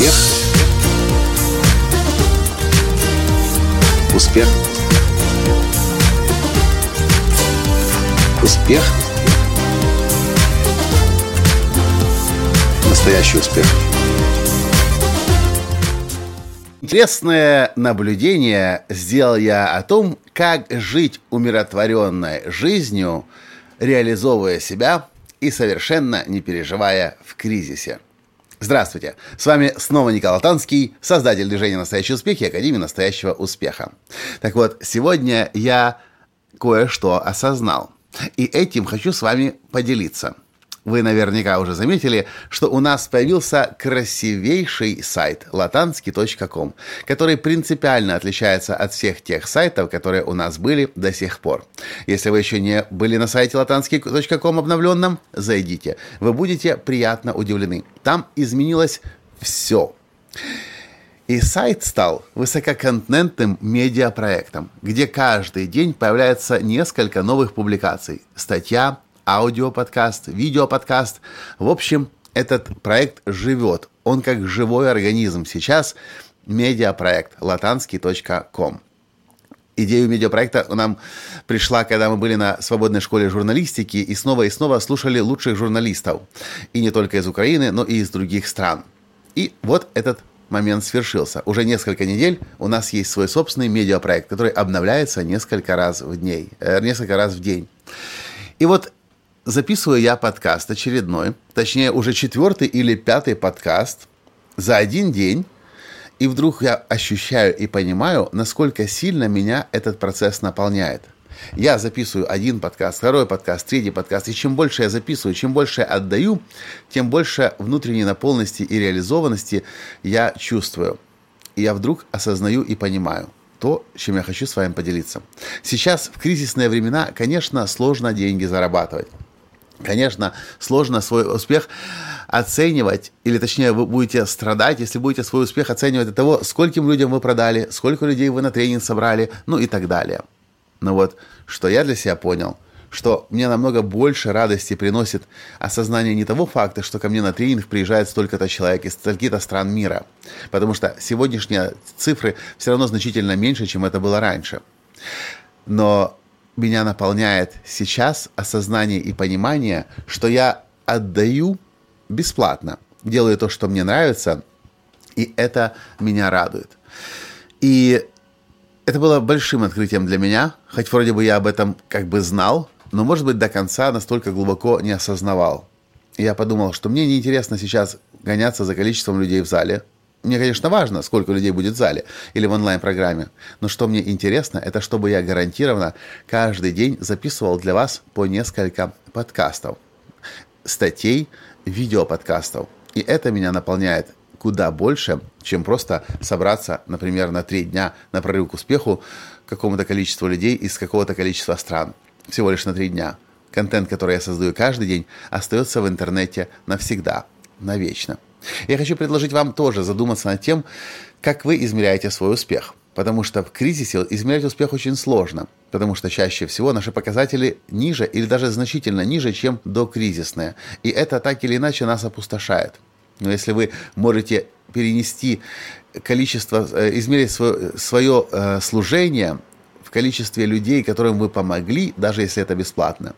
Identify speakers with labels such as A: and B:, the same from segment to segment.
A: Успех. Успех. Успех. Настоящий успех. Интересное наблюдение сделал я о том, как жить умиротворенной жизнью, реализовывая себя и совершенно не переживая в кризисе. Здравствуйте! С вами снова Николай Танский, создатель движения «Настоящий успех» и Академии «Настоящего успеха». Так вот, сегодня я кое-что осознал. И этим хочу с вами поделиться – вы наверняка уже заметили, что у нас появился красивейший сайт latansky.com, который принципиально отличается от всех тех сайтов, которые у нас были до сих пор. Если вы еще не были на сайте latansky.com обновленном, зайдите. Вы будете приятно удивлены. Там изменилось все. И сайт стал высококонтентным медиапроектом, где каждый день появляется несколько новых публикаций. Статья, аудиоподкаст, видеоподкаст. В общем, этот проект живет. Он как живой организм. Сейчас медиапроект latansky.com. Идея медиапроекта нам пришла, когда мы были на свободной школе журналистики и снова и снова слушали лучших журналистов. И не только из Украины, но и из других стран. И вот этот момент свершился. Уже несколько недель у нас есть свой собственный медиапроект, который обновляется несколько раз в, дней, э, несколько раз в день. И вот записываю я подкаст очередной, точнее уже четвертый или пятый подкаст за один день, и вдруг я ощущаю и понимаю, насколько сильно меня этот процесс наполняет. Я записываю один подкаст, второй подкаст, третий подкаст, и чем больше я записываю, чем больше я отдаю, тем больше внутренней наполненности и реализованности я чувствую. И я вдруг осознаю и понимаю то, чем я хочу с вами поделиться. Сейчас в кризисные времена, конечно, сложно деньги зарабатывать. Конечно, сложно свой успех оценивать, или точнее вы будете страдать, если будете свой успех оценивать от того, скольким людям вы продали, сколько людей вы на тренинг собрали, ну и так далее. Но вот, что я для себя понял, что мне намного больше радости приносит осознание не того факта, что ко мне на тренинг приезжает столько-то человек из стольких-то стран мира, потому что сегодняшние цифры все равно значительно меньше, чем это было раньше. Но меня наполняет сейчас осознание и понимание, что я отдаю бесплатно, делаю то, что мне нравится, и это меня радует. И это было большим открытием для меня, хоть вроде бы я об этом как бы знал, но, может быть, до конца настолько глубоко не осознавал. Я подумал, что мне неинтересно сейчас гоняться за количеством людей в зале, мне, конечно, важно, сколько людей будет в зале или в онлайн-программе, но что мне интересно, это чтобы я гарантированно каждый день записывал для вас по несколько подкастов, статей, видеоподкастов. И это меня наполняет куда больше, чем просто собраться, например, на три дня на прорыв к успеху какому-то количеству людей из какого-то количества стран. Всего лишь на три дня. Контент, который я создаю каждый день, остается в интернете навсегда, навечно. Я хочу предложить вам тоже задуматься над тем, как вы измеряете свой успех. Потому что в кризисе измерять успех очень сложно, потому что чаще всего наши показатели ниже или даже значительно ниже, чем докризисные. И это так или иначе нас опустошает. Но если вы можете перенести количество, э, измерить свое, свое э, служение в количестве людей, которым вы помогли, даже если это бесплатно,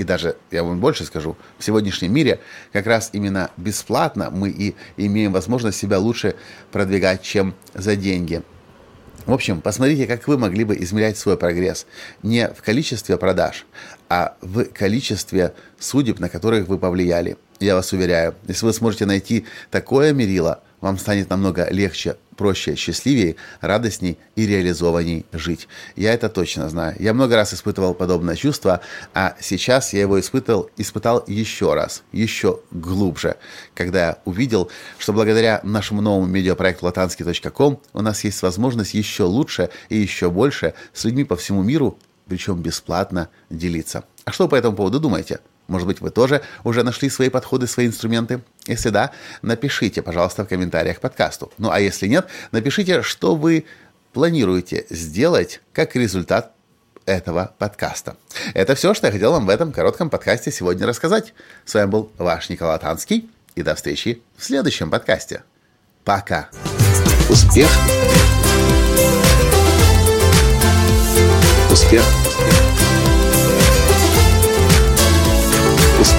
A: и даже, я вам больше скажу, в сегодняшнем мире как раз именно бесплатно мы и имеем возможность себя лучше продвигать, чем за деньги. В общем, посмотрите, как вы могли бы измерять свой прогресс не в количестве продаж, а в количестве судеб, на которых вы повлияли. Я вас уверяю, если вы сможете найти такое мерило – вам станет намного легче, проще, счастливее, радостней и реализованней жить. Я это точно знаю. Я много раз испытывал подобное чувство, а сейчас я его испытал, испытал еще раз, еще глубже, когда я увидел, что благодаря нашему новому медиапроекту latansky.com у нас есть возможность еще лучше и еще больше с людьми по всему миру, причем бесплатно, делиться. А что вы по этому поводу думаете? Может быть, вы тоже уже нашли свои подходы, свои инструменты? Если да, напишите, пожалуйста, в комментариях к подкасту. Ну а если нет, напишите, что вы планируете сделать как результат этого подкаста. Это все, что я хотел вам в этом коротком подкасте сегодня рассказать. С вами был ваш Николай Танский, и до встречи в следующем подкасте. Пока.
B: Успех. Успех.